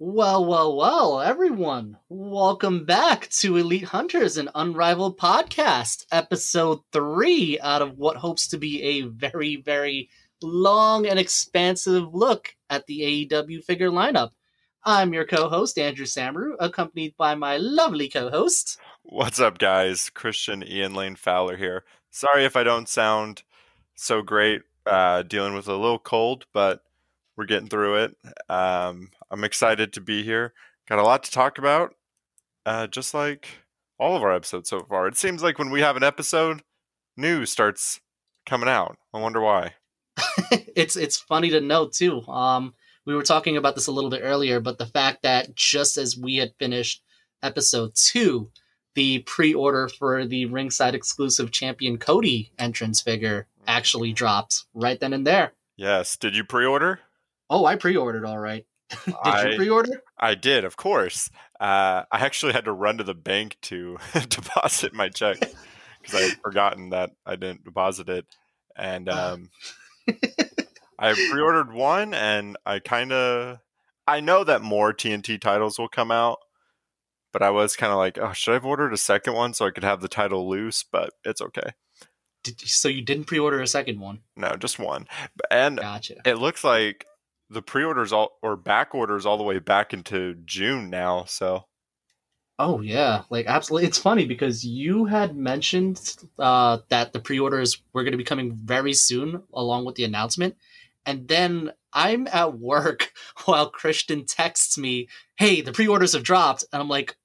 Well, well, well, everyone. Welcome back to Elite Hunters, an unrivaled podcast, episode three out of what hopes to be a very, very long and expansive look at the AEW figure lineup. I'm your co host, Andrew Samaru, accompanied by my lovely co host. What's up, guys? Christian Ian Lane Fowler here. Sorry if I don't sound so great, uh, dealing with a little cold, but we're getting through it. Um, I'm excited to be here. Got a lot to talk about, uh, just like all of our episodes so far. It seems like when we have an episode, news starts coming out. I wonder why. it's it's funny to note too. Um, we were talking about this a little bit earlier, but the fact that just as we had finished episode two, the pre-order for the ringside exclusive champion Cody entrance figure actually dropped right then and there. Yes. Did you pre-order? Oh, I pre-ordered all right. Did I, you pre-order? I did, of course. Uh, I actually had to run to the bank to deposit my check because I had forgotten that I didn't deposit it, and um, I pre-ordered one, and I kind of I know that more TNT titles will come out, but I was kind of like, oh, should I have ordered a second one so I could have the title loose? But it's okay. Did, so you didn't pre-order a second one? No, just one. And Gotcha. it looks like the pre-orders all or back orders all the way back into June now. So Oh yeah, like absolutely. It's funny because you had mentioned uh, that the pre-orders were going to be coming very soon, along with the announcement, and then I'm at work while Christian texts me, "Hey, the pre-orders have dropped," and I'm like,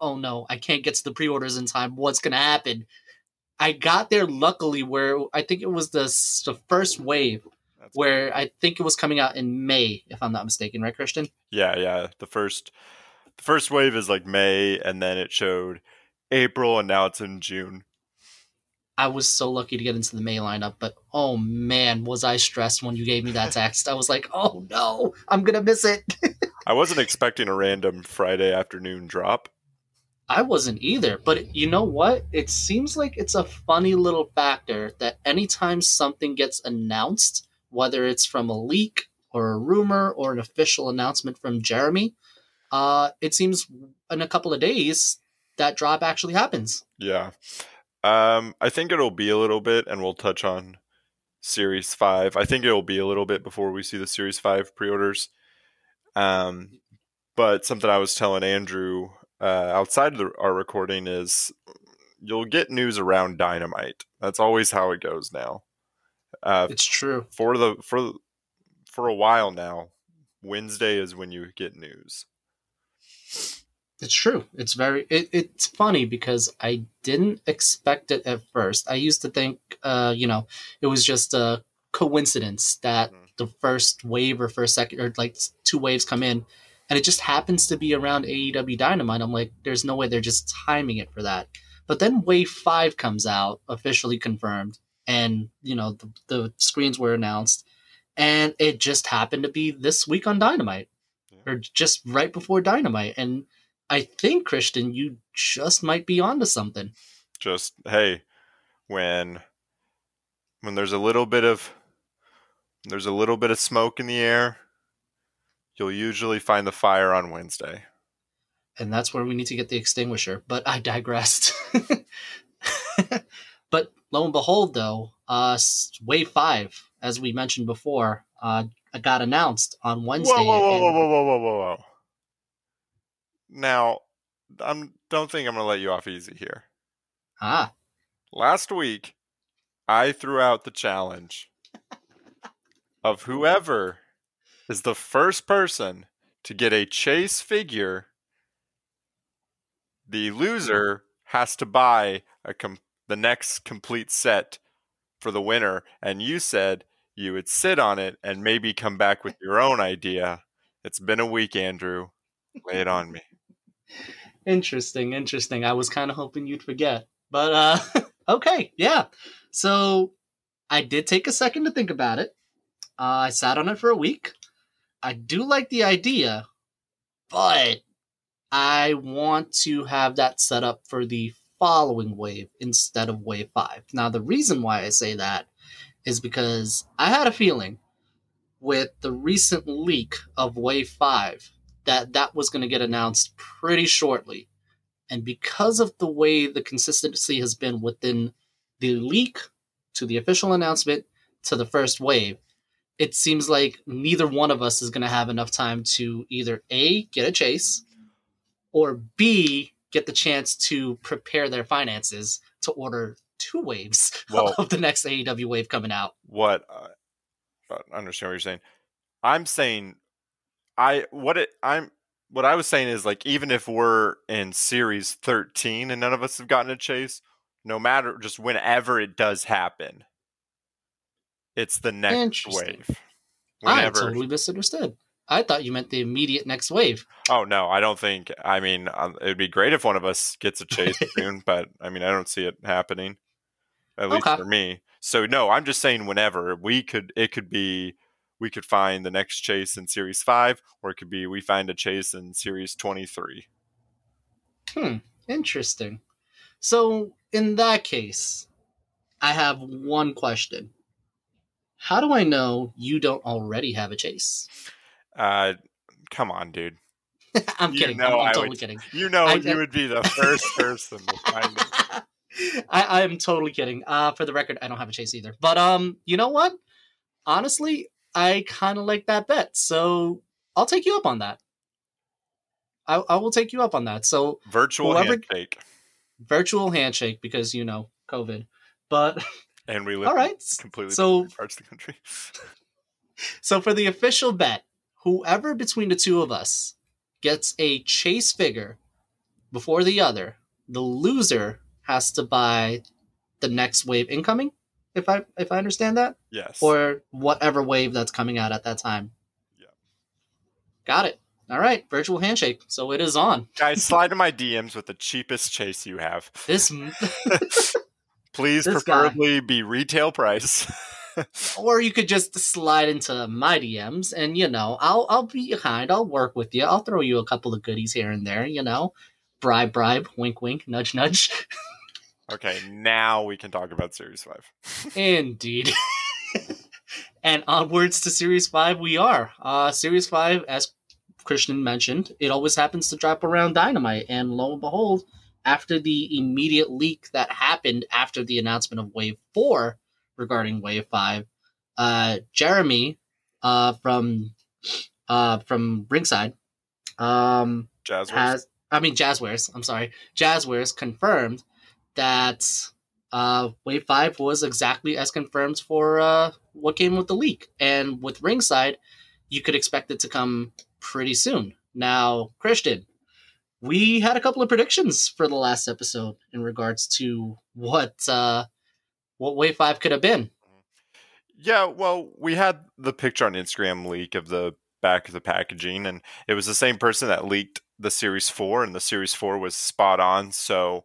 "Oh no, I can't get to the pre-orders in time. What's going to happen?" I got there luckily where I think it was the the first wave that's where I think it was coming out in May, if I'm not mistaken, right, Christian? yeah, yeah. The first the first wave is like May, and then it showed April, and now it's in June. I was so lucky to get into the May lineup, but oh man, was I stressed when you gave me that text. I was like, oh no, I'm gonna miss it. I wasn't expecting a random Friday afternoon drop. I wasn't either, but you know what? It seems like it's a funny little factor that anytime something gets announced, whether it's from a leak or a rumor or an official announcement from Jeremy, uh, it seems in a couple of days that drop actually happens. Yeah. Um, I think it'll be a little bit, and we'll touch on Series 5. I think it'll be a little bit before we see the Series 5 pre orders. Um, but something I was telling Andrew uh, outside of the, our recording is you'll get news around Dynamite. That's always how it goes now. Uh, It's true. for the for for a while now, Wednesday is when you get news. It's true. It's very. It, it's funny because I didn't expect it at first. I used to think, uh, you know, it was just a coincidence that Mhm. the first wave or first second or like two waves come in, and it just happens to be around AEW Dynamite. I'm like, there's no way they're just timing it for that. But then Wave Five comes out, officially confirmed, and you know the, the screens were announced, and it just happened to be this week on Dynamite, Yeah. or just right before Dynamite, and I think Christian, you just might be onto something. Just hey, when when there's a little bit of there's a little bit of smoke in the air, you'll usually find the fire on Wednesday. And that's where we need to get the extinguisher. But I digressed. but lo and behold, though, uh, Wave 5, as we mentioned before, uh, got announced on Wednesday. Whoa, whoa, whoa, whoa, whoa, whoa, whoa, whoa, whoa. Now, I'm don't think I'm gonna let you off easy here. Ah, Last week, I threw out the challenge of whoever is the first person to get a chase figure, the loser has to buy a com- the next complete set for the winner. And you said you would sit on it and maybe come back with your own idea. It's been a week, Andrew. Lay it on me. interesting, interesting. I was kind of hoping you'd forget. But, uh, okay, yeah. So I did take a second to think about it. Uh, I sat on it for a week. I do like the idea, but I want to have that set up for the following wave instead of wave five. Now, the reason why I say that is because I had a feeling with the recent leak of wave five that that was going to get announced pretty shortly. And because of the way the consistency has been within the leak to the official announcement to the first wave, it seems like neither one of us is going to have enough time to either A, get a chase, or B, get the chance to prepare their finances to order two waves Well- of the next AEW wave coming out. what uh, I understand what you're saying. I'm saying I what it I'm what I was saying is like even if we're in series 13 and none of us have gotten a chase, no matter just whenever it does happen, it's the next wave. I Whenever. totally misunderstood. I thought you meant the immediate next wave. Oh no, I don't think. I mean, um, it'd be great if one of us gets a chase soon, but I mean, I don't see it happening. At least Okay. for me. So no, I'm just saying whenever we could, it could be we could find the next chase in series five, or it could be we find a chase in series 23. Hmm, interesting. So, in that case, I have one question. How do I know you don't already have a chase? Uh, come on, dude. I'm You kidding. know I'm, I'm totally would- kidding. You know I- you would be the first person to find it. I, I'm totally kidding. Uh, for the record, I don't have a chase either. But um, you know what? Honestly, I kind of like that bet. So I'll take you up on that. I, I will take you up on that. So Virtual Whoever- handshake, virtual handshake because you know COVID. But and we live all right. completely So different parts of the country. So for the official bet, whoever between the two of us gets a chase figure before the other, the loser has to buy the next wave incoming. If I if I understand that, yes. or whatever wave that's coming out at that time. Yeah. Got it. All right, virtual handshake. So it is on. Guys, slide in my DMs with the cheapest chase you have. This Please, This guy. preferably be retail price. or you could just slide into my DMs and you know, I'll I'll be kind. I'll work with you. I'll throw you a couple of goodies here and there, you know. Bribe bribe, wink wink, nudge nudge. okay, now we can talk about Series 5. Indeed. and onwards to Series 5 we are. Uh Series 5 as Christian mentioned, it always happens to drop around Dynamite and lo and behold, after the immediate leak that happened after the announcement of Wave 4 regarding Wave 5, uh Jeremy uh from uh from Ringside um Jazwares. has I mean Jazwares, I'm sorry. Jazwares confirmed that uh Wave 5 was exactly as confirmed for uh what came with the leak. And with Ringside, you could expect it to come pretty soon. Now, Christian, we had a couple of predictions for the last episode in regards to what uh what Wave 5 could have been. Yeah, well, we had the picture on Instagram leak of the back of the packaging, and it was the same person that leaked the Series 4, and the Series 4 was spot on. So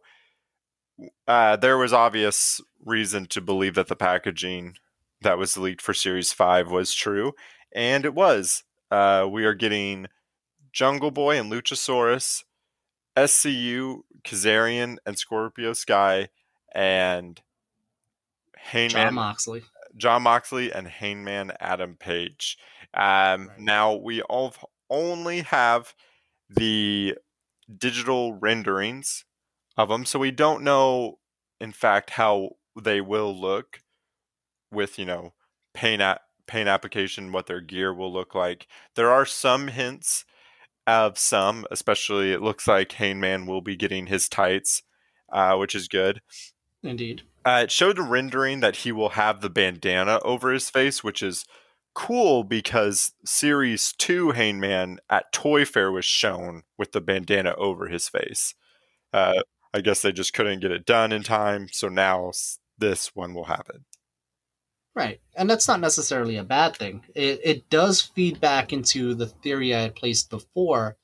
uh, there was obvious reason to believe that the packaging that was leaked for Series 5 was true, and it was. Uh, we are getting Jungle Boy and Luchasaurus, SCU, Kazarian, and Scorpio Sky, and Heyman. Jon Moxley. Jon Moxley and Hangman Adam Page. Um, Right. Now we all only have the digital renderings of them, so we don't know, in fact, how they will look with you know paint at paint application, what their gear will look like. There are some hints of some, especially it looks like Hangman will be getting his tights, uh, which is good. Indeed. Uh, it showed a rendering that he will have the bandana over his face, which is cool because Series 2 Hangman at Toy Fair was shown with the bandana over his face. Uh, I guess they just couldn't get it done in time, so now this one will happen. Right. And that's not necessarily a bad thing. It, it does feed back into the theory I had placed before,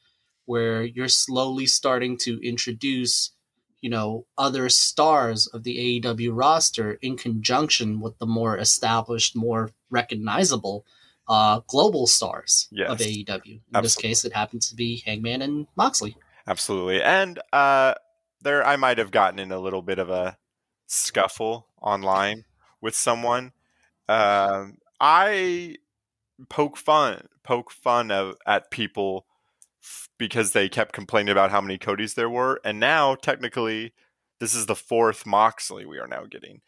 where you're slowly starting to introduce, you know, other stars of the AEW roster in conjunction with the more established, more recognizable uh, global stars Yes. of AEW. In this case, it happens to be Hangman and Moxley. Absolutely. And uh, there, I might have gotten in a little bit of a scuffle online with someone. Um, I poke fun, poke fun of, at people because they kept complaining about how many Codys there were, and now technically this is the fourth Moxley we are now getting.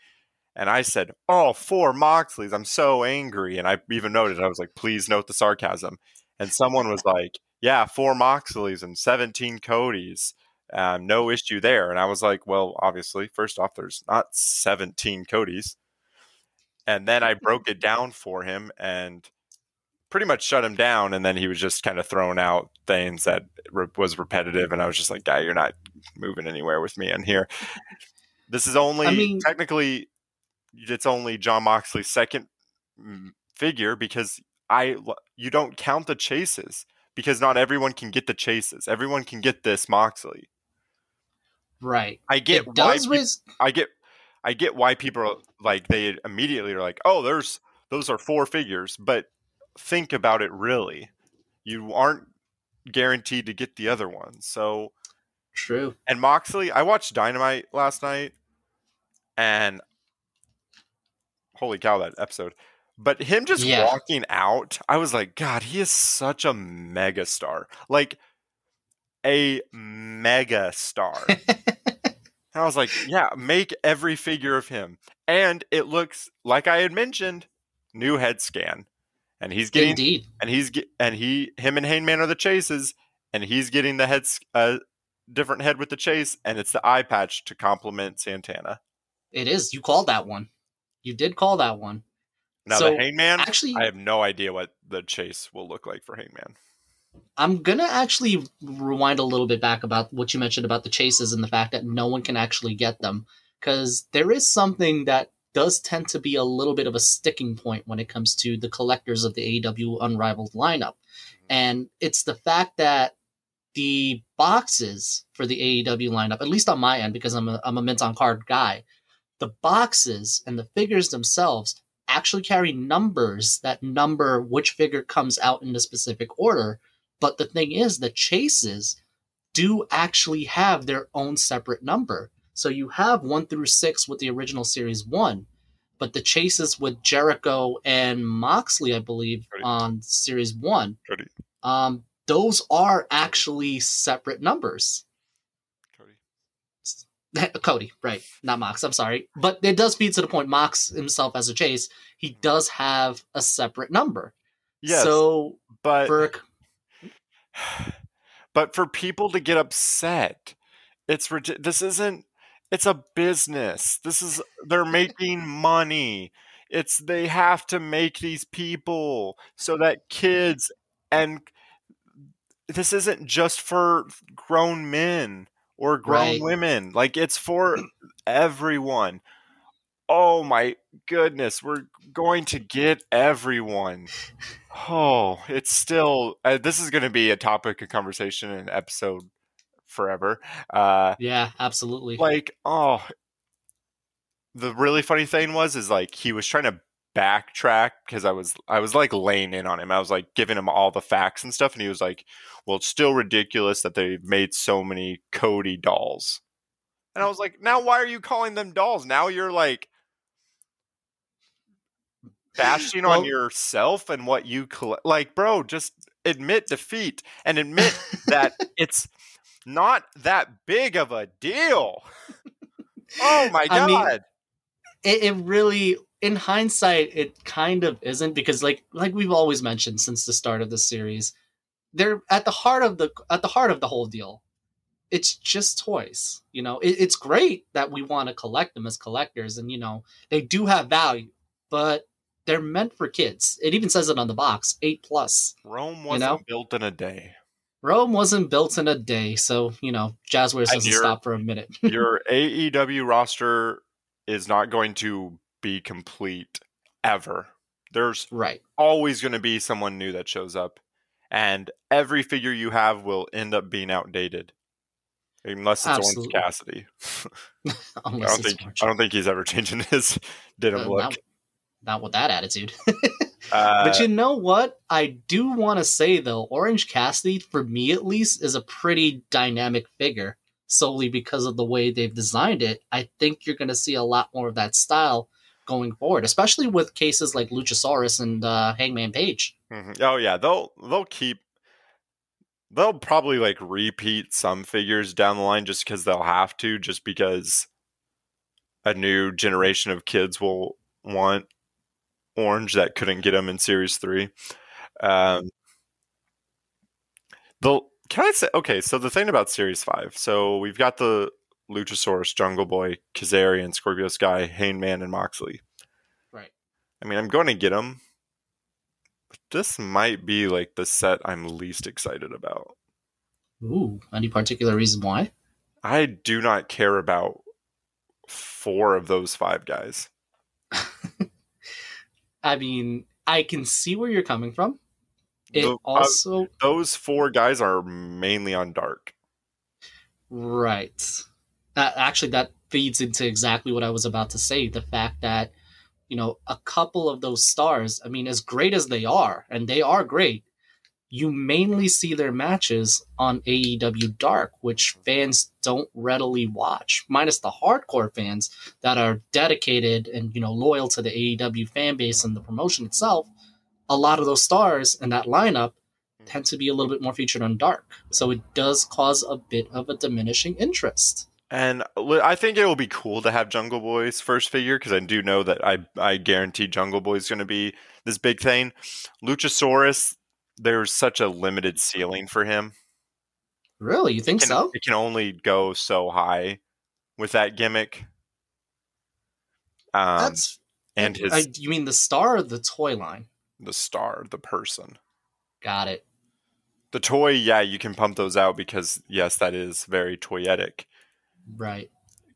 And I said, "Oh, four Moxleys! I'm so angry." And I even noted, I was like, "Please note the sarcasm." And someone was like, "Yeah, four Moxleys and 17 Codys." Um, no issue there. And I was like, well, obviously, first off, there's not 17 Codys. And then I broke it down for him and pretty much shut him down. And then he was just kind of thrown out things that re- was repetitive. And I was just like, guy, you're not moving anywhere with me in here. This is only I mean- technically, it's only Jon Moxley's second mm, figure because I you don't count the chases because not everyone can get the chases. Everyone can get this Moxley. Right. I get it why raise I get I get why people are like they immediately are like, "Oh, there's those are four figures." But think about it really. You aren't guaranteed to get the other one. So, true. and Moxley, I watched Dynamite last night and holy cow that episode. But him just Yeah. walking out, I was like, god, he is such a mega star. Like a mega star. And I was like, yeah, make every figure of him. And it looks like I had mentioned, new head scan. And he's getting Indeed. and he's and he him and Hangman are the chases and he's getting the head s- uh, different head with the chase and it's the eye patch to complement Santana. It is. You called that one. You did call that one. Now So, the Hangman, Actually, I have no idea what the chase will look like for Hangman. I'm gonna actually rewind a little bit back about what you mentioned about the chases and the fact that no one can actually get them, because there is something that does tend to be a little bit of a sticking point when it comes to the collectors of the AEW Unrivaled lineup, and it's the fact that the boxes for the AEW lineup, at least on my end, because I'm a, I'm a mint on card guy, the boxes and the figures themselves actually carry numbers that number which figure comes out in a specific order. But the thing is, the chases do actually have their own separate number. So you have one through six with the original series one, but the chases with Jericho and Moxley, I believe, Right. on series one, Cody, um, those are actually separate numbers. Cody. Cody, right? Not Mox. I'm sorry, but it does feed to the point. Mox himself as a chase, he does have a separate number. Yes, So but for but for people to get upset, it's this isn't it's a business. This is they're making money. It's they have to make these people so that kids and this isn't just for grown men or grown Right. women. Like it's for everyone. Oh my goodness, we're going to get everyone. Oh, it's still. Uh, this is going to be a topic of conversation in episode forever. Uh, yeah, absolutely. like, oh, the really funny thing was, is like he was trying to backtrack because I was, I was like laying in on him. I was like giving him all the facts and stuff, and he was like, "Well, it's still ridiculous that they've made so many Cody dolls." And I was like, "Now, why are you calling them dolls? Now you're like." bashing on yourself and what you collect. Like, bro, just admit defeat and admit that it's not that big of a deal. Oh my god. I mean, it, it really in hindsight it kind of isn't because like like we've always mentioned since the start of the series they're at the heart of the at the heart of the whole deal it's just toys you know it, it's great that we want to collect them as collectors and you know they do have value but they're meant for kids it even says it on the box 8 plus Rome wasn't know? built in a day. Rome wasn't built in a day so you know jazwares doesn't you're- stop for a minute Your AEW roster is not going to be complete ever. There's right always going to be someone new that shows up, and every figure you have will end up being outdated. Unless it's Absolutely. Orange Cassidy. I don't think Orange. I don't think he's ever changing his denim Uh, look. not, not with that attitude Uh, But you know what? I do want to say though, Orange Cassidy, for me at least, is a pretty dynamic figure. Solely because of the way they've designed it, I think you're going to see a lot more of that style going forward, especially with cases like Luchasaurus and uh, Hangman Page. Mhm. Oh yeah, they'll they'll keep they'll probably like repeat some figures down the line just because they'll have to, just because a new generation of kids will want orange that couldn't get them in Series Three. Um, the can I say okay? So the thing about Series Five, so we've got the Luchasaurus, Jungle Boy, Kazarian, Scorpio Sky, Hangman, and Moxley. Right. I mean, I'm going to get them. But this might be like the set I'm least excited about. Ooh, any particular reason why? I do not care about four of those five guys. I mean, I can see where you're coming from. It The- uh, also those four guys are mainly on dark. right. That actually that feeds into exactly what I was about to say. The fact that you know a couple of those stars. I mean, as great as they are, and they are great. You mainly see their matches on AEW Dark, which fans don't readily watch, minus the hardcore fans that are dedicated and you know loyal to the AEW fan base and the promotion itself. A lot of those stars in that lineup tend to be a little bit more featured on Dark, so it does cause a bit of a diminishing interest. And I think it will be cool to have Jungle Boy's first figure because I do know that I I guarantee Jungle Boy is going to be this big thing. Luchasaurus, there's such a limited ceiling for him. Really, you think It can, so? it can only go so high with that gimmick. Um, That's and his I, you mean the star or the toy line? the star, the person. Got it. The toy, yeah, you can pump those out because yes, that is very toyetic. Right.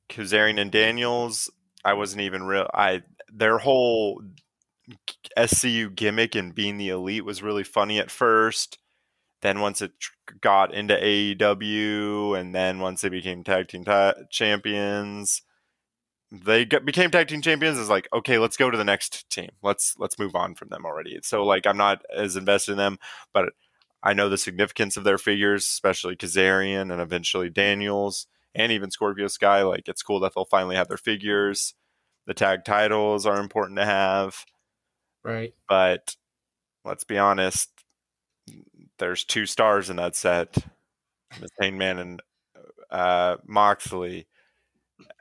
Kazarian and Daniels, I wasn't even real. I their whole SCU gimmick and being the elite was really funny at first. Then once it got into AEW, and then once they became tag team ta- champions, they became tag team champions. Is like okay, let's go to the next team. Let's let's move on from them already. So like I'm not as invested in them, but I know the significance of their figures, especially Kazarian and eventually Daniels and even Scorpio Sky. Like it's cool that they'll finally have their figures. The tag titles are important to have, Right. but let's be honest, there's two stars in that set, Miss Hangman and uh, Moxley,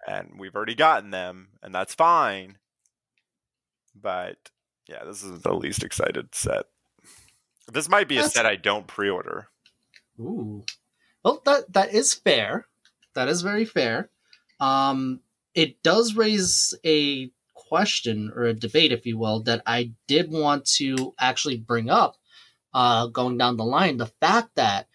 and we've already gotten them, and that's fine. But yeah, this is the least excited set. This might be a That's- set I don't pre-order. Ooh. Well, that that is fair. That is very fair. Um, it does raise a question or a debate, if you will, that I did want to actually bring up. Uh, going down the line, the fact that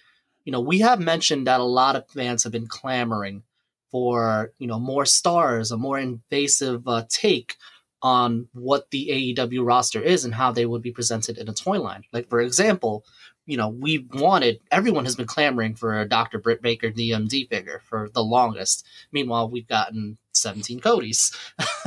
you know we have mentioned that a lot of fans have been clamoring for you know more stars, a more invasive uh, take on what the AEW roster is and how they would be presented in a toy line. Like for example, you know, we wanted everyone has been clamoring for a Dr. Britt Baker DMD figure for the longest. Meanwhile, we've gotten 17 Codys.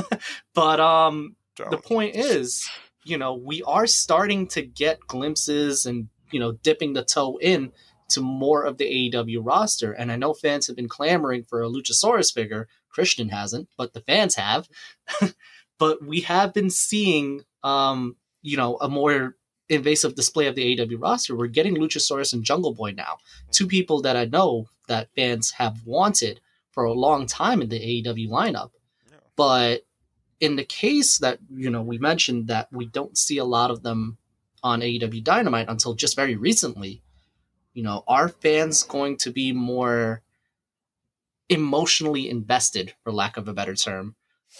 but um the point is, you know, we are starting to get glimpses and, you know, dipping the toe in to more of the AEW roster. And I know fans have been clamoring for a Luchasaurus figure. Christian hasn't, but the fans have. but we have been seeing um, you know, a more invasive display of the AEW roster. We're getting Luchasaurus and Jungle Boy now. Two people that I know that fans have wanted for a long time in the AEW lineup. Yeah. But in the case that, you know, we mentioned that we don't see a lot of them on AEW Dynamite until just very recently, you know, are fans going to be more emotionally invested, for lack of a better term,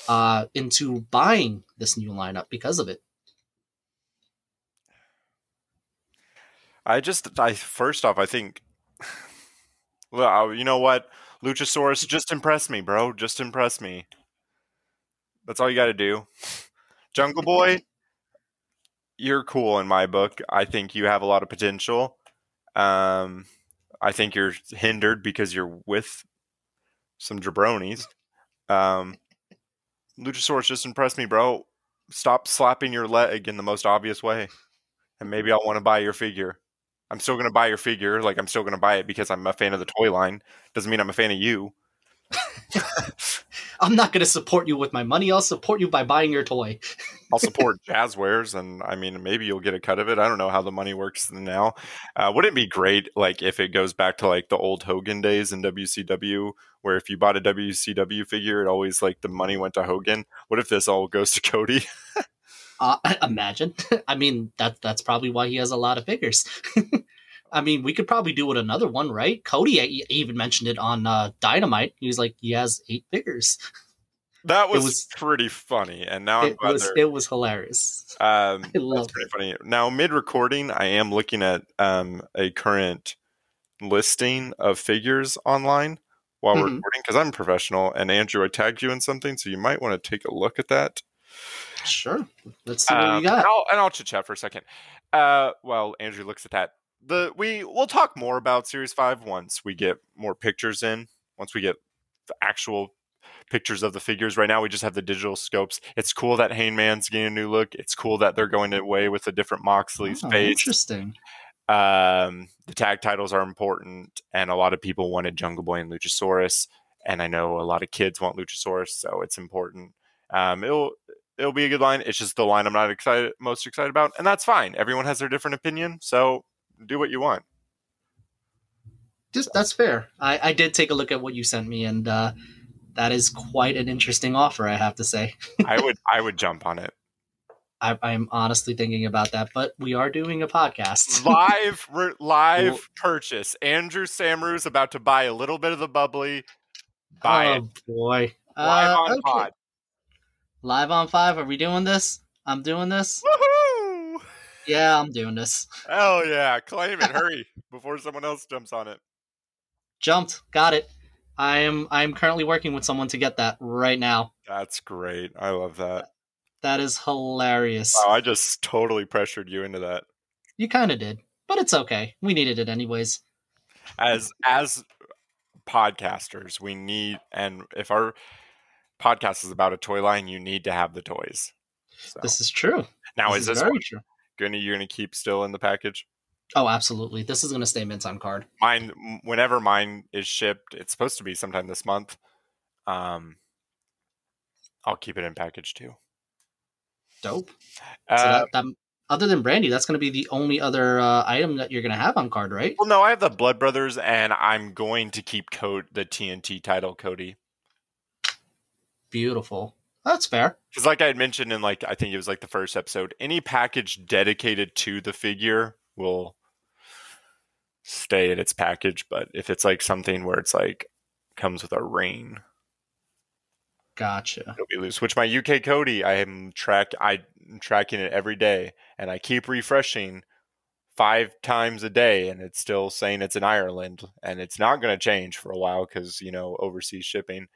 uh, into buying this new lineup because of it? I just, I first off, I think, well, you know what, Luchasaurus, just impress me, bro. Just impress me. That's all you got to do. Jungle Boy, you're cool in my book. I think you have a lot of potential. Um, I think you're hindered because you're with some jabronis. Um, Luchasaurus, just impress me, bro. Stop slapping your leg in the most obvious way, and maybe I'll want to buy your figure. I'm still gonna buy your figure. Like I'm still gonna buy it because I'm a fan of the toy line. Doesn't mean I'm a fan of you. I'm not going to support you with my money. I'll support you by buying your toy. I'll support Jazwares, and I mean, maybe you'll get a cut of it. I don't know how the money works now. Uh, wouldn't it be great, like, if it goes back to like the old Hogan days in WCW, where if you bought a WCW figure, it always like the money went to Hogan. What if this all goes to Cody? uh, imagine. I mean, that that's probably why he has a lot of figures. I mean, we could probably do it another one, right? Cody even mentioned it on uh, Dynamite. He was like, he has eight figures. That was, was, pretty funny, and now it was it was hilarious. Um, I love pretty funny. Now, mid recording, I am looking at um, a current listing of figures online while mm-hmm. we're recording because I'm professional. And Andrew, I tagged you in something, so you might want to take a look at that. Sure. Let's see what um, you got. And I'll, and I'll chit chat for a second. Uh, well, Andrew looks at that. The we we'll talk more about Series Five once we get more pictures in. Once we get the actual pictures of the figures. Right now, we just have the digital scopes. It's cool that Hangman's getting a new look. It's cool that they're going away with a different Moxley's oh, face. Interesting. Um, the tag titles are important, and a lot of people wanted Jungle Boy and Luchasaurus, and I know a lot of kids want Luchasaurus, so it's important. Um, it'll it'll be a good line. It's just the line I'm not excited most excited about, and that's fine. Everyone has their different opinion, so do what you want. Just that's fair. I, I did take a look at what you sent me, and uh, that is quite an interesting offer, I have to say. I would I would jump on it. I, am honestly thinking about that, but we are doing a podcast. live re- live well, purchase. Andrew Samru is about to buy a little bit of the bubbly. Buy oh, it. boy. Live uh, on okay. pod. Live on five. Are we doing this? I'm doing this. Woohoo! Yeah, I'm doing this. Hell yeah. Claim it. Hurry before someone else jumps on it. Jumped. Got it. I am I am currently working with someone to get that right now. That's great. I love that. That is hilarious. Wow, I just totally pressured you into that. You kind of did, but it's okay. We needed it anyways. As as podcasters, we need and if our podcast is about a toy line, you need to have the toys. So. This is true. Now this is, is this very true. Gonna you're gonna keep still in the package? Oh, absolutely. This is going to stay mint on card. Mine, whenever mine is shipped, it's supposed to be sometime this month. Um, I'll keep it in package too. Dope. Uh, so that, that, other than Brandi, that's going to be the only other uh, item that you're going to have on card, right? Well, no, I have the Blood Brothers, and I'm going to keep Code the TNT title, Cody. Beautiful. That's fair. Because, like I had mentioned in like I think it was like the first episode, any package dedicated to the figure will stay in its package. But if it's like something where it's like comes with a ring, gotcha, it'll be loose. Which my UK Cody, I am track, I'm tracking it every day, and I keep refreshing five times a day, and it's still saying it's in Ireland, and it's not going to change for a while because you know overseas shipping.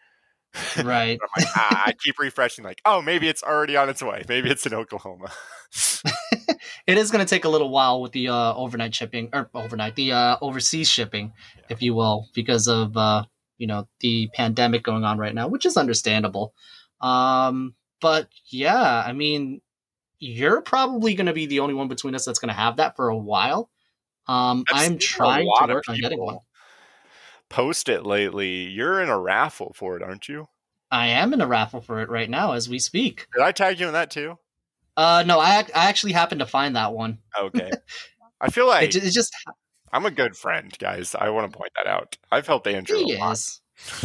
Right. like, ah, I keep refreshing, like, oh, maybe it's already on its way. Maybe it's in Oklahoma. it is going to take a little while with the uh, overnight shipping or overnight the uh, overseas shipping, yeah. if you will, because of uh, you know the pandemic going on right now, which is understandable. Um, but yeah, I mean, you're probably going to be the only one between us that's going to have that for a while. Um, I'm trying to work on getting one. Post it lately. You're in a raffle for it, aren't you? I am in a raffle for it right now as we speak. Did I tag you in that too? Uh, no, I I actually happened to find that one. Okay, I feel like it, it just. I'm a good friend, guys. I want to point that out. I've helped Andrew. He is.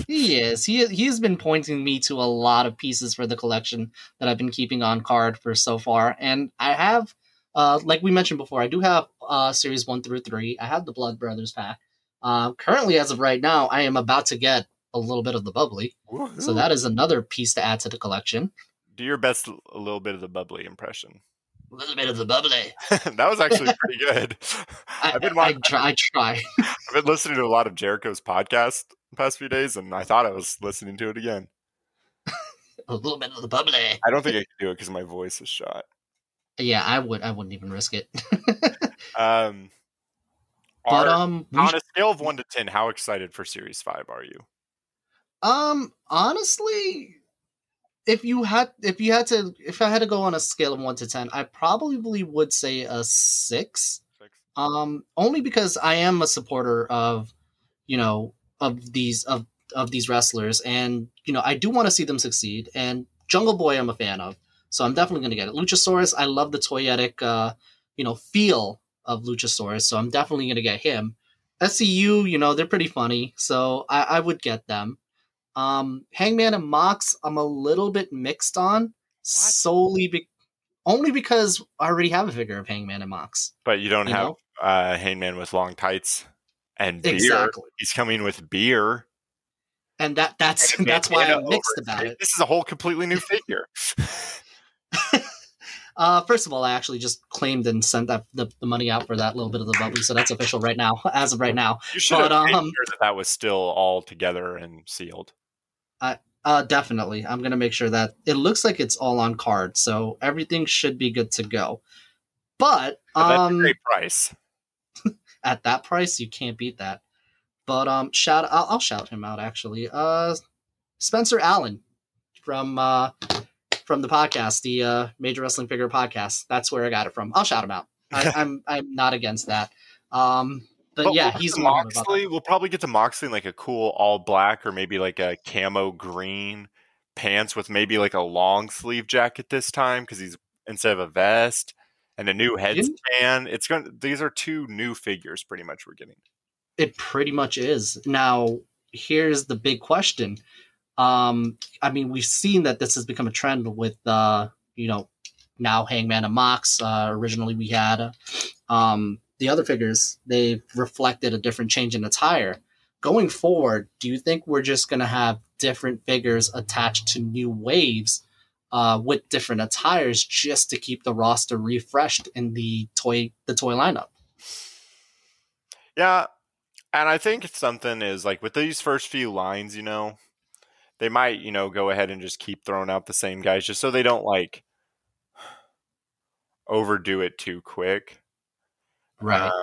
he is. He he's been pointing me to a lot of pieces for the collection that I've been keeping on card for so far, and I have, uh, like we mentioned before, I do have uh series one through three. I have the Blood Brothers pack. Uh, currently, as of right now, I am about to get a little bit of the bubbly, Woo-hoo. so that is another piece to add to the collection do your best a little bit of the bubbly impression. A little bit of the bubbly. that was actually pretty good. I, I've been I, I try. I try. I've been listening to a lot of Jericho's podcast the past few days, and I thought I was listening to it again. a little bit of the bubbly. I don't think I can do it because my voice is shot. Yeah, I would. I wouldn't even risk it. um, but um, on a scale of one to ten, how excited for Series Five are you? Um, honestly, if you had if you had to if I had to go on a scale of one to ten, I probably would say a six. Six. Um, only because I am a supporter of, you know, of these of of these wrestlers, and you know, I do want to see them succeed. And Jungle Boy, I'm a fan of. So I'm definitely going to get it. Luchasaurus, I love the toyetic, uh, you know, feel of Luchasaurus, so I'm definitely going to get him. SCU, you know, they're pretty funny, so I, I would get them. Um, Hangman and Mox, I'm a little bit mixed on, solely be- only because I already have a figure of Hangman and Mox. But you don't You have uh, Hangman with long tights and beer. Exactly, He's coming with beer. and that that's And that's why I'm mixed over about it. This is a whole completely new figure. Uh, first of all, I actually just claimed and sent that the, the money out for that little bit of the bubbly, so that's official right now, as of right now. You should have But, made um, sure that that was still all together and sealed. Uh, definitely, I'm gonna make sure that it looks like it's all on card, so everything should be good to go. But But that's a um, great price. at that price, you can't beat that. But um, shout I'll, I'll shout him out actually. Uh, Spencer Allen from uh from the podcast, the uh, Major Wrestling Figure podcast. That's where I got it from. I'll shout him out. I, I'm I'm not against that. Um, but, yeah, we'll he's get to one about that. Moxley. We'll probably get to Moxley in like a cool all black or maybe like a camo green pants with maybe like a long sleeve jacket this time because he's instead of a vest and a new headstand. It's going. These are two new figures, pretty much. We're getting. It pretty much is. Now, here's the big question. Um, I mean, we've seen that this has become a trend with, uh, you know, now Hangman and Mox. Uh, originally, we had um, the other figures. They've reflected a different change in attire. Going forward, do you think we're just going to have different figures attached to new waves uh, with different attires just to keep the roster refreshed in the toy the toy lineup? Yeah, and I think it's something is like with these first few lines, you know, they might you know go ahead and just keep throwing out the same guys just so they don't like overdo it too quick.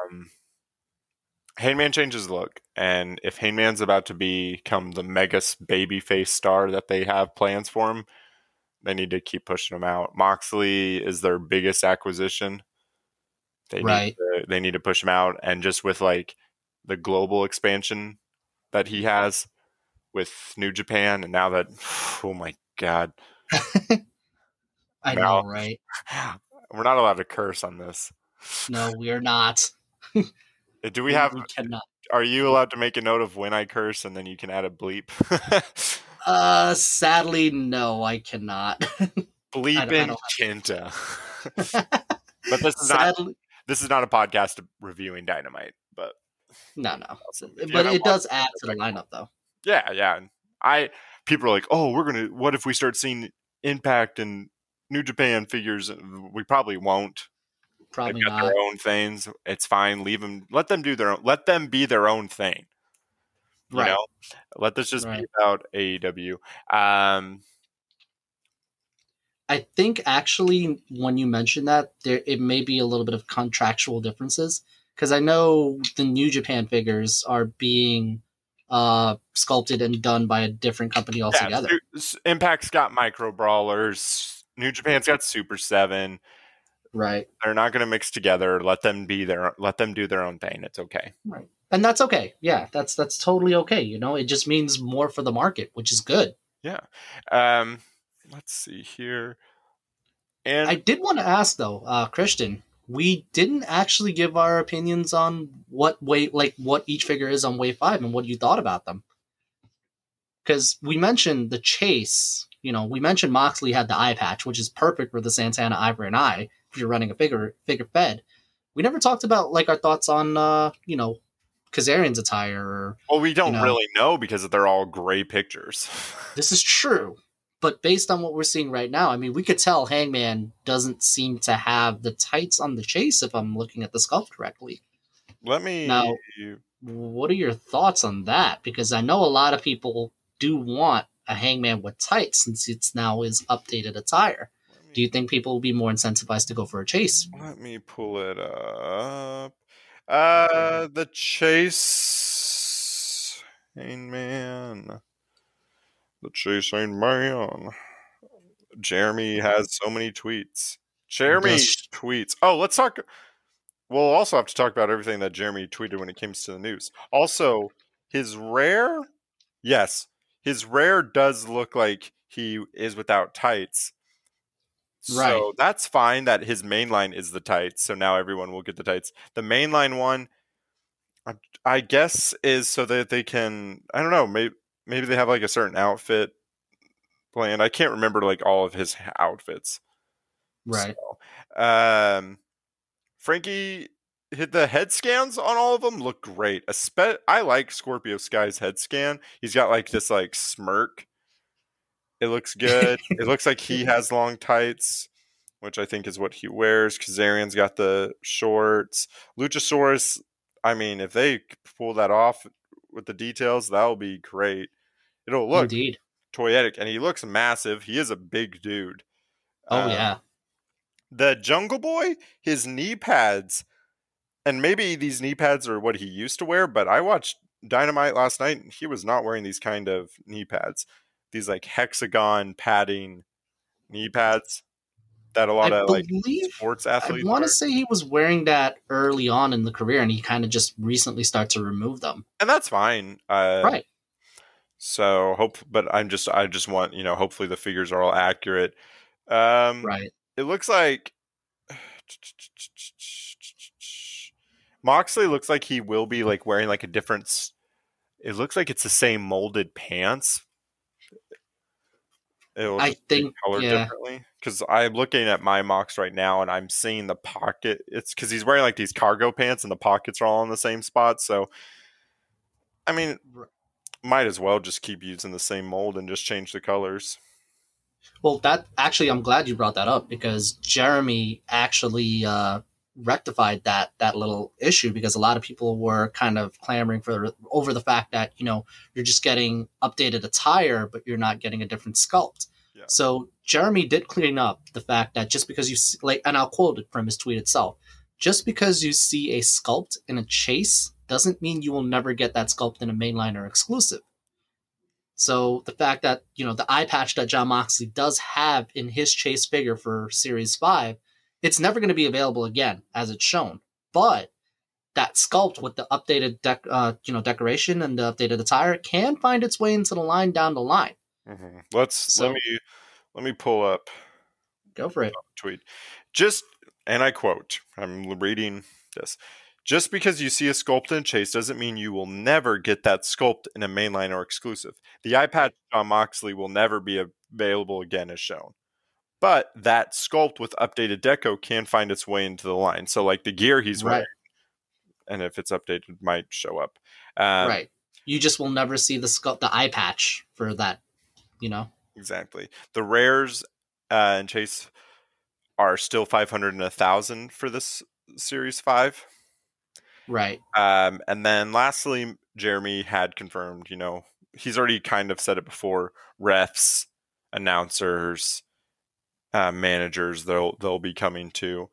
Um, Hangman changes look, and if Hangman's about to become the mega babyface star that they have plans for him, they need to keep pushing him out. Moxley is their biggest acquisition. They Right. need to, they need to push him out, and just with like the global expansion that he has with New Japan, and now that oh my god, I Now- know, right? we're not allowed to curse on this. No, we are not. Uh, Do we have? We cannot. Are you allowed to make a note of when I curse, and then you can add a bleep? Uh, sadly, no, I cannot. Bleeping don't but this is not this is not a podcast reviewing Dynamite. But no, no. But it does add to the lineup, though. Yeah, yeah. and I people are like, oh, we're gonna. What if we start seeing Impact and New Japan figures? We probably won't. Probably They've got not. their own things. It's fine. Leave them. Let them do their own. Let them be their own thing. You Right. know, let this just Right. be about AEW. Um, I think actually, when you mentioned that, there it may be a little bit of contractual differences because I know the New Japan figures are being uh sculpted and done by a different company yeah, altogether. Su- Impact's got micro brawlers. New Japan's got Super7. Right. They're not going to mix together. Let them be their. Let them do their own thing. It's okay. Right. And that's okay. Yeah, that's that's totally okay. You know, it just means more for the market, which is good. Yeah. Um, let's see here. And I did want to ask though, uh, Christian, we didn't actually give our opinions on what way, like what each figure is on Wave Five and what you thought about them. Because we mentioned the chase, you know, we mentioned Moxley had the eye patch, which is perfect for the Santana Ivory and Eye if you're running a figure figure fed. We never talked about like our thoughts on, uh, you know, Kazarian's attire. Or, well, we don't know. really know because they're all gray pictures. this is true, but based on what we're seeing right now, I mean, we could tell Hangman doesn't seem to have the tights on the chase if I'm looking at the sculpt correctly. Let me. Now- What are your thoughts on that? Because I know a lot of people do want a Hangman with tights since it's now his updated attire. let Do you think people will be more incentivized to go for a chase? Let me pull it up. Uh, the chase, man. The chase ain't man. Jeremy has so many tweets. Jeremy tweets. Oh, let's talk. We'll also have to talk about everything that Jeremy tweeted when it comes to the news. Also, his rare, yes, his rare does look like he is without tights. Right. So that's fine that his main line is the tights. So now everyone will get the tights. The main line one, I guess, is so that they can, I don't know, maybe, maybe they have like a certain outfit planned. I can't remember like all of his outfits. Right. So, um, Frankie hit the head scans on all of them look great. Espe- I like Scorpio Sky's head scan. He's got like this like smirk. It looks good. it looks like he has long tights, which I think is what he wears. Kazarian's got the shorts. Luchasaurus, I mean, if they pull that off with the details, that'll be great. It'll look Indeed. toyetic, and he looks massive. He is a big dude. Oh um, yeah. The Jungle Boy, his knee pads and maybe these knee pads are what he used to wear, but I watched Dynamite last night and he was not wearing these kind of knee pads. These like hexagon padding knee pads that a lot I of like sports athletes. I want to say he was wearing that early on in the career, and he kind of just recently started to remove them. And that's fine, uh, right? So hope, but I'm just I just want you know hopefully the figures are all accurate. Um, right. It looks like Moxley looks like he will be like wearing like a different. It looks like it's the same molded pants. I think colored yeah. differently because I'm looking at my Mox right now and I'm seeing the pocket. It's because he's wearing like these cargo pants and the pockets are all in the same spot. So, I mean, might as well just keep using the same mold and just change the colors. Well, that actually, I'm glad you brought that up because Jeremy actually uh, rectified that that little issue because a lot of people were kind of clamoring for over the fact that you know you're just getting updated attire but you're not getting a different sculpt yeah. so jeremy did clean up the fact that just because you see, like and i'll quote it from his tweet itself just because you see a sculpt in a chase doesn't mean you will never get that sculpt in a mainliner exclusive so the fact that you know the eye patch that Jon Moxley does have in his chase figure for series 5 it's never going to be available again as it's shown. But that sculpt with the updated dec- uh, you know decoration and the updated attire can find its way into the line down the line. Mm-hmm. Let's so, let me let me pull up. Go for it. Tweet. Just and I quote. I'm reading this. Just because you see a sculpt in Chase doesn't mean you will never get that sculpt in a mainline or exclusive. The eye patch Jon Moxley will never be available again as shown but that sculpt with updated deco can find its way into the line. So like the gear he's right. wearing, and if it's updated, might show up. Um, right. You just will never see the sculpt, the eye patch for that. You know. Exactly. The rares uh, and Chase are still five hundred and a thousand for this series five. Right. Um, and then lastly, Jeremy had confirmed. You know, he's already kind of said it before. Refs, announcers uh, managers they'll they'll be coming to.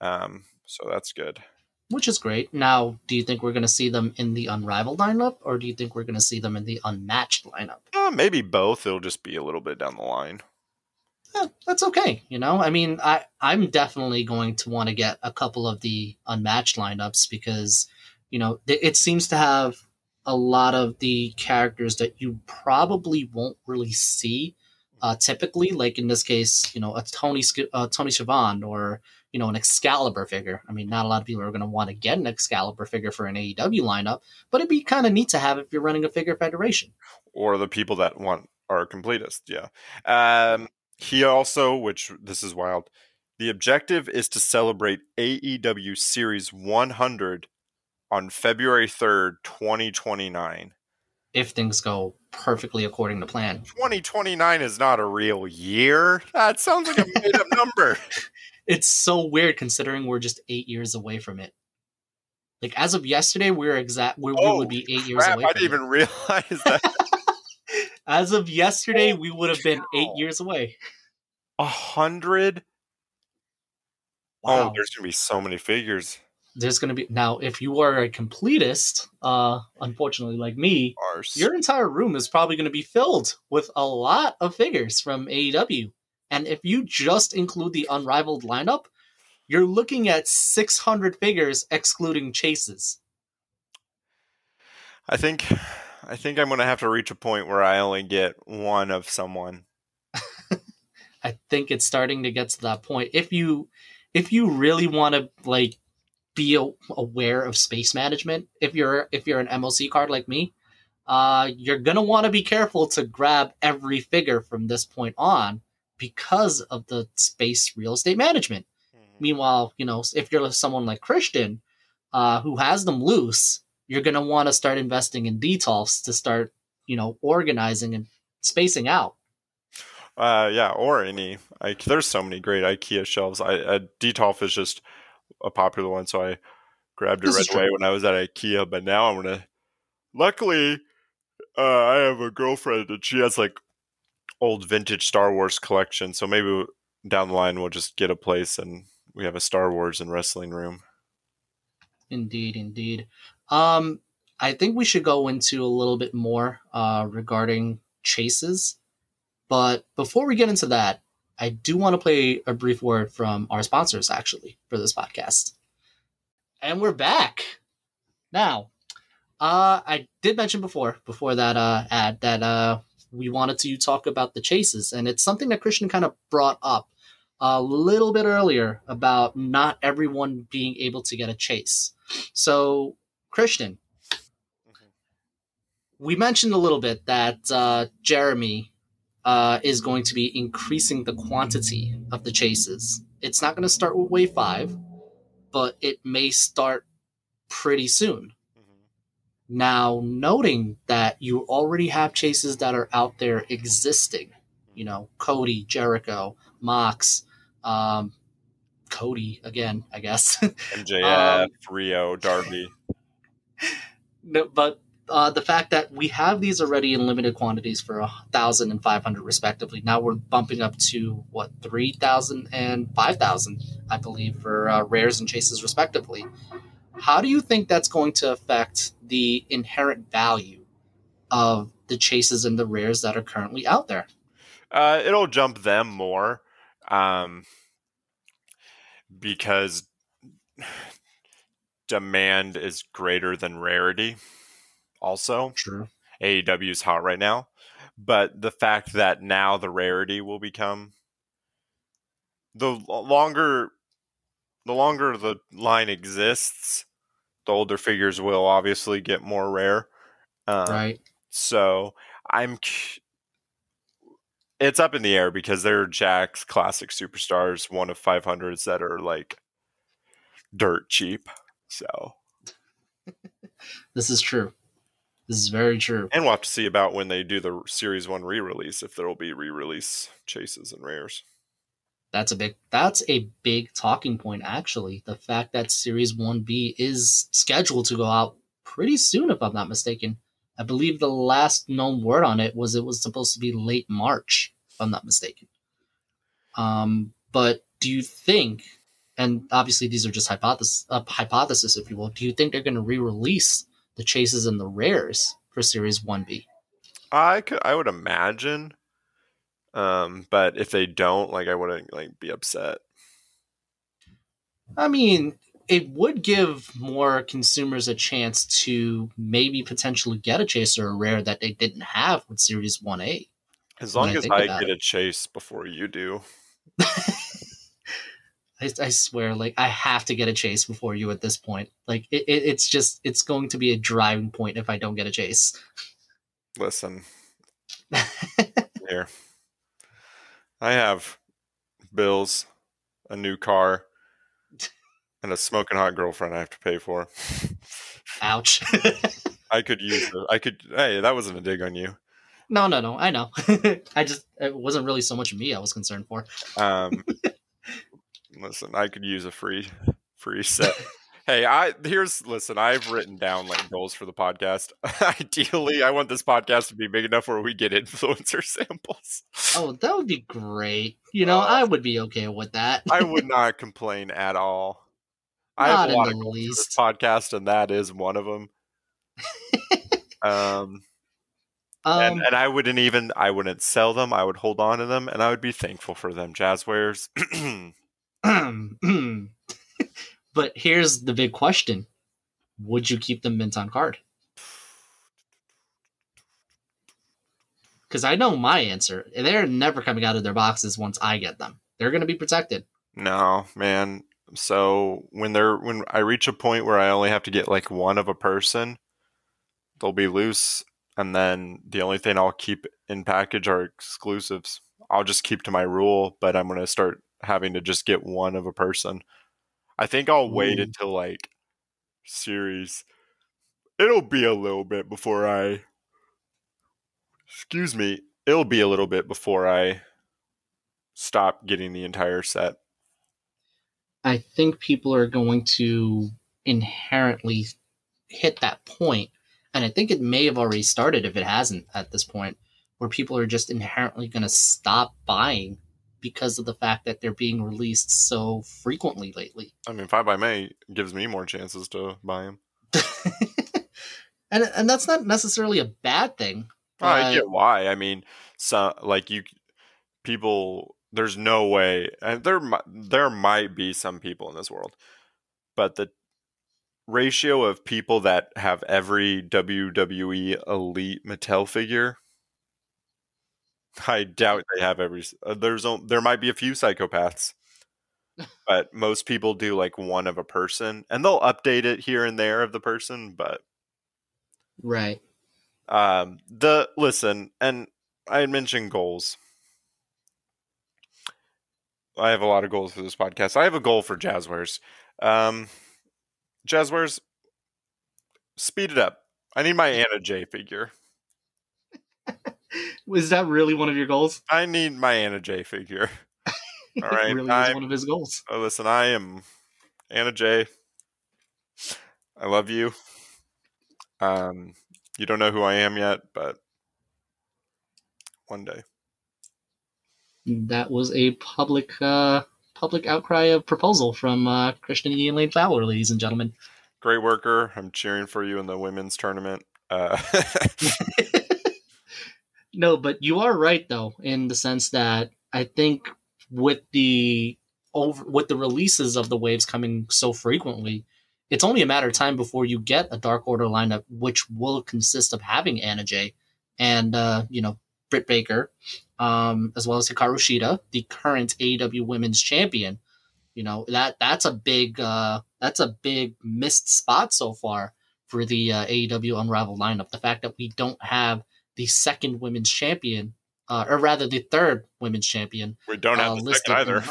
Um, so that's good. Which is great. Now, do you think we're going to see them in the unrivaled lineup, or do you think we're going to see them in the unmatched lineup? Uh, maybe both. It'll just be a little bit down the line. That's okay. You know, I mean, I I'm definitely going to want to get a couple of the unmatched lineups because, you know, it seems to have a lot of the characters that you probably won't really see uh, typically, like in this case, you know, a Tony uh, Tony Schiavone or you know an Excalibur figure. I mean, not a lot of people are going to want to get an Excalibur figure for an AEW lineup, but it'd be kind of neat to have if you're running a figure federation. Or the people that want are completist, yeah. Um, he also, which this is wild. The objective is to celebrate AEW Series 100 on February 3rd, 2029 if things go perfectly according to plan. 2029 is not a real year. That sounds like a made up number. It's so weird considering we're just eight years away from it. Like as of yesterday, we're exact. We, oh, we would oh, be eight years away. I didn't even realize that. As of yesterday, we would have been eight years away. A hundred. Oh, wow. Oh, there's gonna be so many figures there's going to be now if you are a completist uh unfortunately like me Arse. your entire room is probably going to be filled with a lot of figures from AEW and if you just include the unrivaled lineup you're looking at 600 figures excluding chases I think I think I'm going to have to reach a point where I only get one of someone I think it's starting to get to that point. If you if you really want to like be aware of space management, if you're if you're an MLC card like me, uh, you're gonna want to be careful to grab every figure from this point on because of the space real estate management. Mm-hmm. Meanwhile, you know, if you're someone like Christian, uh, who has them loose, you're gonna want to start investing in Detolfs to start, you know, organizing and spacing out. Uh, yeah, or any. Like, there's so many great IKEA shelves. I, I Detolf is just a popular one, so I grabbed it right away when I was at IKEA. But now I'm gonna. Luckily, uh, I have a girlfriend and she has like old vintage Star Wars collection. So maybe down the line we'll just get a place and we have a Star Wars and wrestling room. Indeed, indeed. Um, I think we should go into a little bit more uh, regarding chases. But before we get into that, I do want to play a brief word from our sponsors, actually, for this podcast. And we're back. Now, uh, I did mention before, before that uh, ad, that uh, we wanted to talk about the chases. And it's something that Christian kind of brought up a little bit earlier about not everyone being able to get a chase. So, Christian, mm-hmm. we mentioned a little bit that uh, Jeremy uh, is going to be increasing the quantity of the chases. It's not going to start with wave five, but it may start pretty soon. Mm-hmm. Now, noting that you already have chases that are out there existing, you know, Cody, Jericho, Mox, um, Cody again, I guess. MJF, um, Riho, Darby. No, but uh, the fact that we have these already in limited quantities for a thousand and five hundred respectively. Now we're bumping up to what three thousand and five thousand, I believe, for uh, rares and chases respectively. How do you think that's going to affect the inherent value of the chases and the rares that are currently out there? Uh, it'll jump them more, um, because demand is greater than rarity also. True. AEW is hot right now. But the fact that now the rarity will become the longer the longer the line exists, the older figures will obviously get more rare. Um, right. So I'm it's up in the air because there are Jakks classic superstars, one of 500s that are like dirt cheap. So this is true. This is very true. And we'll have to see about when they do the Series 1 re release if there will be re release chases and rares. That's a big that's a big talking point actually. The fact that Series 1B is scheduled to go out pretty soon if I'm not mistaken. I believe the last known word on it was it was supposed to be late March, if I'm not mistaken. Um, but do you think, and obviously these are just hypothesis, uh, hypothesis, if you will, do you think they're going to re-release the chases and the rares for Series 1B. I could I would imagine. Um, but if they don't, like I wouldn't like be upset. I mean, it would give more consumers a chance to maybe potentially get a chase or a rare that they didn't have with Series 1A. As long as I, I get it. a chase before you do. I, I, swear, like I have to get a chase before you at this point. Like it, it, it's just it's going to be a driving point if I don't get a chase. Listen, here, I have bills, a new car, and a smoking hot girlfriend I have to pay for. Ouch. I could use. I could. Hey, that wasn't a dig on you. No, no, no. I know. I just it wasn't really so much me I was concerned for. Um, Listen, I could use a free free set. hey, I here's listen, I've written down like goals for the podcast. Ideally, I want this podcast to be big enough where we get influencer samples. Oh, that would be great. You know, uh, I would be okay with that. I would not complain at all. Not I have a lot of goals least. for this podcast, and that is one of them. um, um, and, and, I wouldn't even I wouldn't sell them. I would hold on to them, and I would be thankful for them. Jazwares. but here's the big question Would you keep them mint on card? because I know my answer. They're never coming out of their boxes once I get them. They're going to be protected. No, man. So when they're when I reach a point where I only have to get like one of a person, they'll be loose, and then the only thing I'll keep in package are exclusives. I'll just keep to my rule, but I'm gonna start having to just get one of a person. I think I'll wait Ooh. until like series. It'll be a little bit before I. Excuse me. It'll be a little bit before I stop getting the entire set. I think people are going to inherently hit that point, and I think it may have already started if it hasn't at this point, where people are just inherently going to stop buying because of the fact that they're being released so frequently lately. I mean, Five by May gives me more chances to buy them. and and that's not necessarily a bad thing. Oh, I get why. I mean, so like you, people. There's no way, and there there might be some people in this world, but the ratio of people that have every WWE elite Mattel figure, I doubt they have every. Uh, there's on- there might be a few psychopaths, but most people do like one of a person, and they'll update it here and there of the person, but Right. um the listen and i had mentioned goals. I have a lot of goals for this podcast. I have a goal for jazwares. Um jazwares speed it up. I need my anna jay figure Was that really one of your goals? i need my anna jay figure all right really I'm- one of his goals. oh, listen i am anna jay i love you um you don't know who i am yet but one day That was a public uh, public outcry of proposal from uh, Christian Ian Lane Fowler, ladies and gentlemen. great worker. I'm cheering for you in the women's tournament. Uh, No, but you are right though, in the sense that I think with the over with the releases of the waves coming so frequently, it's only a matter of time before you get a Dark Order lineup which will consist of having Anna Jay and uh, you know Britt Baker, um, as well as Hikaru Shida, the current AEW Women's Champion. You know that that's a big uh, that's a big missed spot so far for the uh, AEW Unrivaled lineup. The fact that we don't have the second women's champion, uh, or rather the third women's champion. we don't have Uh, the second either.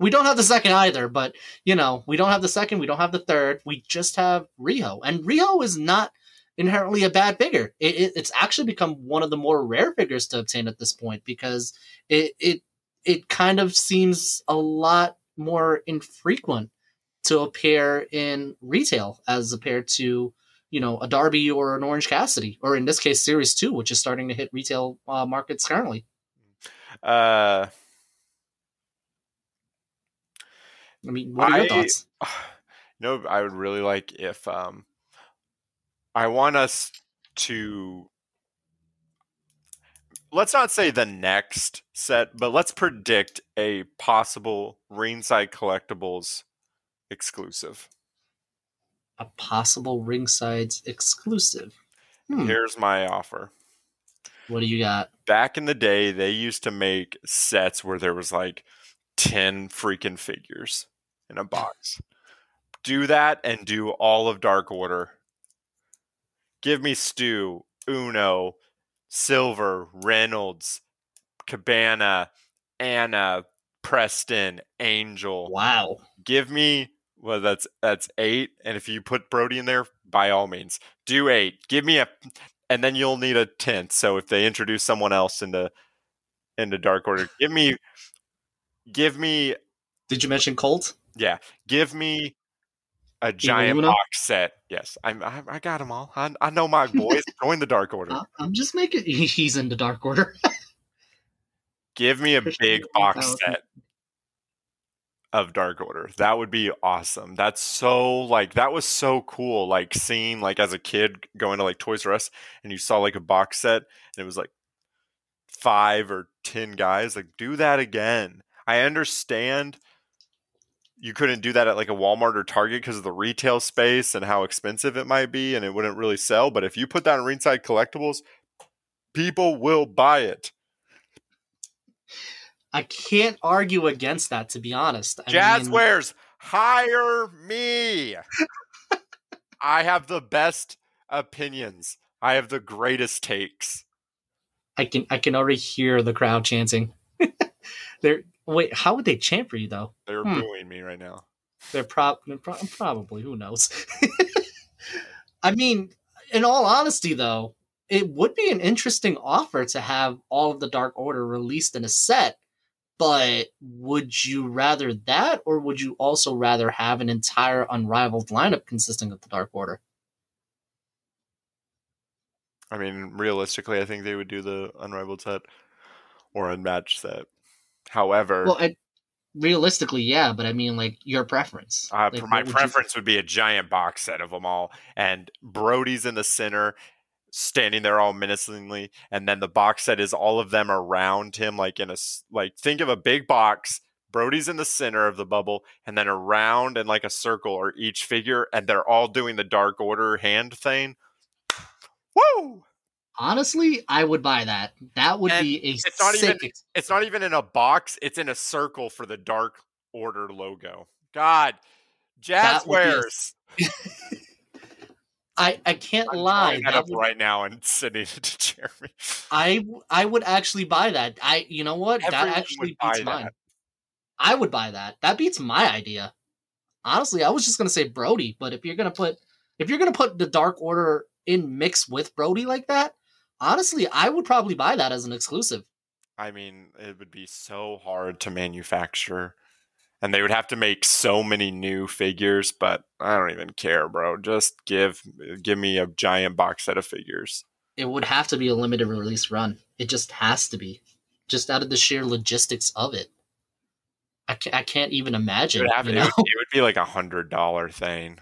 We don't have the second either, but you know, we don't have the second, we don't have the third. We just have Riho, and Riho is not inherently a bad figure. It, it, it's actually become one of the more rare figures to obtain at this point because it it it kind of seems a lot more infrequent to appear in retail as compared to you know a Darby or an Orange Cassidy, or in this case, Series Two, which is starting to hit retail uh, markets currently. Uh, I mean, what are your thoughts? you know, I would really like if um, I want us to. Let's not say the next set, but let's predict a possible ringside collectibles exclusive. A possible ringside exclusive. Hmm, Here's my offer. what do you got? back in the day they used to make sets where there was like 10 freaking figures in a box do that and do all of dark order give me stu uno silver reynolds cabana anna preston angel Wow. give me well that's that's eight and if you put brodie in there by all means do eight. Give me a and then you'll need a tenth. So if they introduce someone else into into dark order give me give me Did you mention Colt? yeah. Give me a giant box set. Yes. I'm, I, I got them all. I, I know my boys. Join the dark order. I'm just making. He's in the Dark Order. give me a big box set of dark order. That would be awesome. That's so like that was so cool like seeing like as a kid going to like toys r us and you saw like a box set and it was like five or ten guys like do that again. I understand you couldn't do that at like a walmart or target because of the retail space and how expensive it might be and it wouldn't really sell but if you put that in ringside collectibles People will buy it. I can't argue against that, to be honest. I Jazz mean, wears, hire me. I have the best opinions. I have the greatest takes. I can I can already hear the crowd chanting. They're wait, how would they chant for you though? They're Hmm. booing me right now. They're prob pro- probably who knows. I mean, in all honesty, though, it would be an interesting offer to have all of the Dark Order released in a set. But would you rather that, or would you also rather have an entire unrivaled lineup consisting of the Dark Order? I mean, realistically, I think they would do the unrivaled set or unmatched set. However, Well, I, realistically, yeah, but I mean, like your preference. Uh, Like, my would you- preference would be a giant box set of them all, and Brodie's in the center, standing there all menacingly, and then the box set is all of them around him, like in a like think of a big box. Brodie's in the center of the bubble, and then around and like a circle are each figure, and they're all doing the Dark Order hand thing. Woo! Honestly, I would buy that. That would And be a it's not sick. even- It's not even in a box; it's in a circle for the Dark Order logo. God, Jazz That would be a- wears. I I can't I'm lie. that up would- right now and sending it to Jeremy. I I would actually buy that. I you know what? Everyone that actually beats mine. that. I would buy that. That beats my idea. Honestly, I was just gonna say Brodie, but if you're gonna put if you're gonna put the Dark Order in mix with Brodie like that, honestly, I would probably buy that as an exclusive. I mean, it would be so hard to manufacture, and they would have to make so many new figures. But I don't even care, bro. Just give give me a giant box set of figures. It would have to be a limited release run. It just has to be, just out of the sheer logistics of it. I can't, I can't even It imagine. would, have, it, would, it would be like a hundred dollar thing.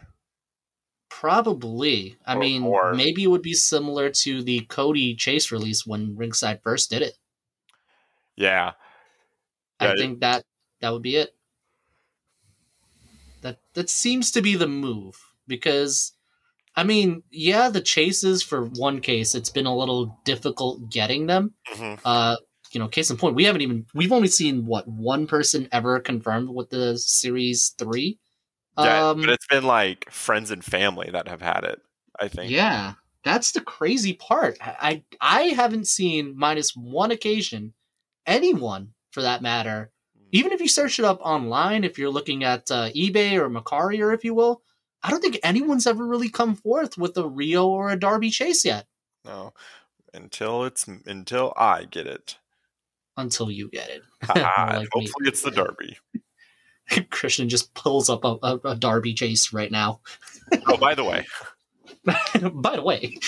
Probably. I Or mean, maybe it would be similar to the Cody Chase release when Ringside first did it. Yeah, I it- think that that would be it. That that seems to be the move because I mean, yeah, the chases for one case, it's been a little difficult getting them. Mhm. Uh, you know, case in point, we haven't even we've only seen what one person ever confirmed with the series three. yeah. um, but it's been like friends and family that have had it. I think. Yeah, that's the crazy part. I I haven't seen minus one occasion anyone for that matter. Even if you search it up online, if you're looking at uh, eBay or Mercari or if you will, I don't think anyone's ever really come forth with a Riho or a Darby Chase yet No, until it's until I get it. until you get it. Like me. hopefully, it's the Darby. Christian just pulls up a, a, a Darby Chase right now. Oh, by the way, by the way.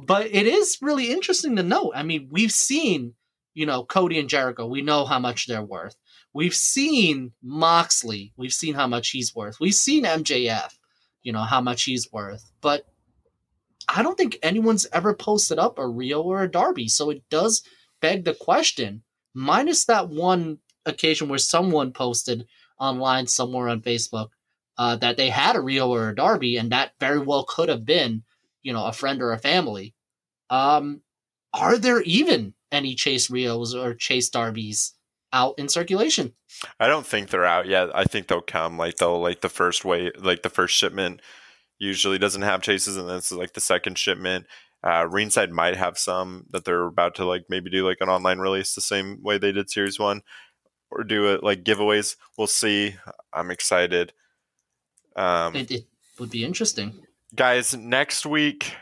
But it is really interesting to note. I mean, we've seen, you know, Cody and Jericho. We know how much they're worth. We've seen Moxley. We've seen how much he's worth. We've seen MJF, you know, how much he's worth. But I don't think anyone's ever posted up a Riho or a Darby. So it does beg the question, minus that one occasion where someone posted online somewhere on Facebook uh, that they had a Riho or a Darby, and that very well could have been, you know, a friend or a family. Um, are there even any Chase Rihos or Chase Darbys out in circulation? I don't think they're out yet. I think they'll come. Like they'll like the first way, like the first shipment usually doesn't have chases, and then is like the second shipment. Uh, Ringside might have some that they're about to like maybe do like an online release the same way they did Series One, or do it like giveaways. We'll see. I'm excited. Um, It, it would be interesting. guys, next week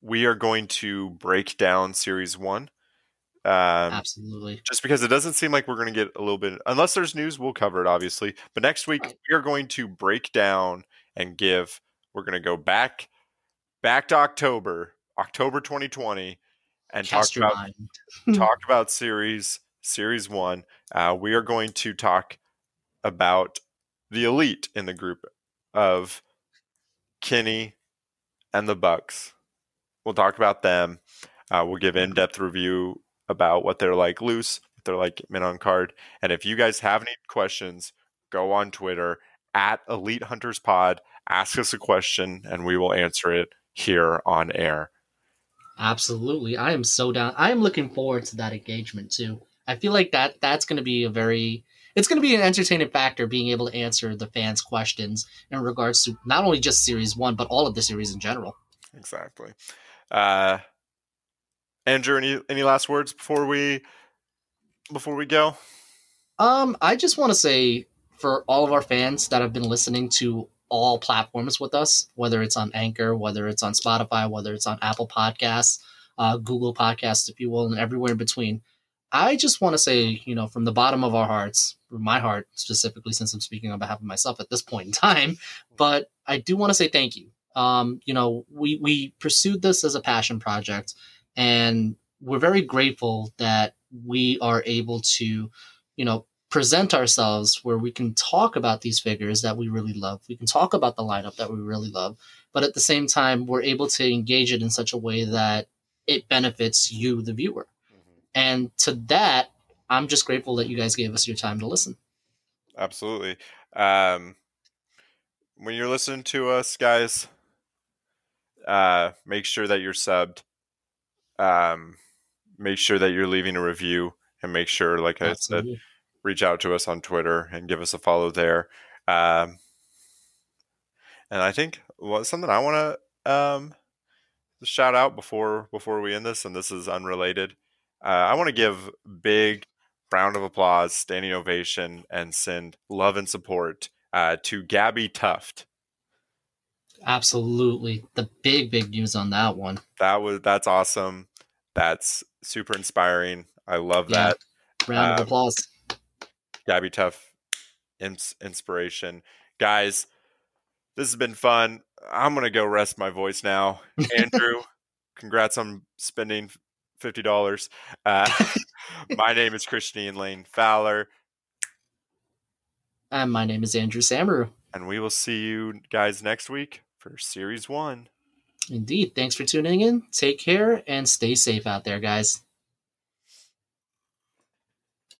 we are going to break down Series One. Um, Absolutely. just because it doesn't seem like we're going to get a little bit unless there's news we'll cover it obviously but next week Right. we are going to break down and give we're going to go back back to october october 2020 and talk Cast about talk about series series one uh, we are going to talk about the elite in the group of Kenny and the Bucks. We'll talk about them. Uh, we'll give in-depth review about what they're like loose, what they're like men on card. And if you guys have any questions, go on Twitter at Elite Hunters Pod, ask us a question, and we will answer it here on air. Absolutely. I am so down. I am looking forward to that engagement too. I feel like that that's going to be a very it's going to be an entertaining factor being able to answer the fans' questions in regards to not only just series 1 but all of the series in general. Exactly. Uh Andrew any any last words before we before we go? Um I just want to say for all of our fans that have been listening to all platforms with us, whether it's on Anchor, whether it's on Spotify, whether it's on Apple Podcasts, uh, Google Podcasts, if you will, and everywhere in between. I just want to say, you know, from the bottom of our hearts, my heart specifically, since I'm speaking on behalf of myself at this point in time, but I do want to say thank you. Um, you know, we we pursued this as a passion project, and we're very grateful that we are able to, you know, present ourselves where we can talk about these figures that we really love. We can talk about the lineup that we really love, but at the same time, we're able to engage it in such a way that it benefits you, the viewer. Mm-hmm. And to that, I'm just grateful that you guys gave us your time to listen. Absolutely. Um, when you're listening to us, guys, uh, make sure that you're subbed. Um, make sure that you're leaving a review and make sure, like Absolutely. I said, reach out to us on Twitter and give us a follow there. Um, and I think well, something I want to um, shout out before before we end this, and this is unrelated. Uh, I want to give big round of applause, standing ovation, and send love and support uh, to Gabbi Tuft. Absolutely, the big big news on that one. That was that's awesome. That's super inspiring. I love yeah. that. Round um, of applause. Gabbi Tuft ins- inspiration. Guys, this has been fun. I'm going to go rest my voice now. Andrew, congrats on spending $50. Uh, my name is Christian Lane Fowler. And my name is Andrew Samaru. And we will see you guys next week for Series 1. Indeed. Thanks for tuning in. Take care and stay safe out there, guys.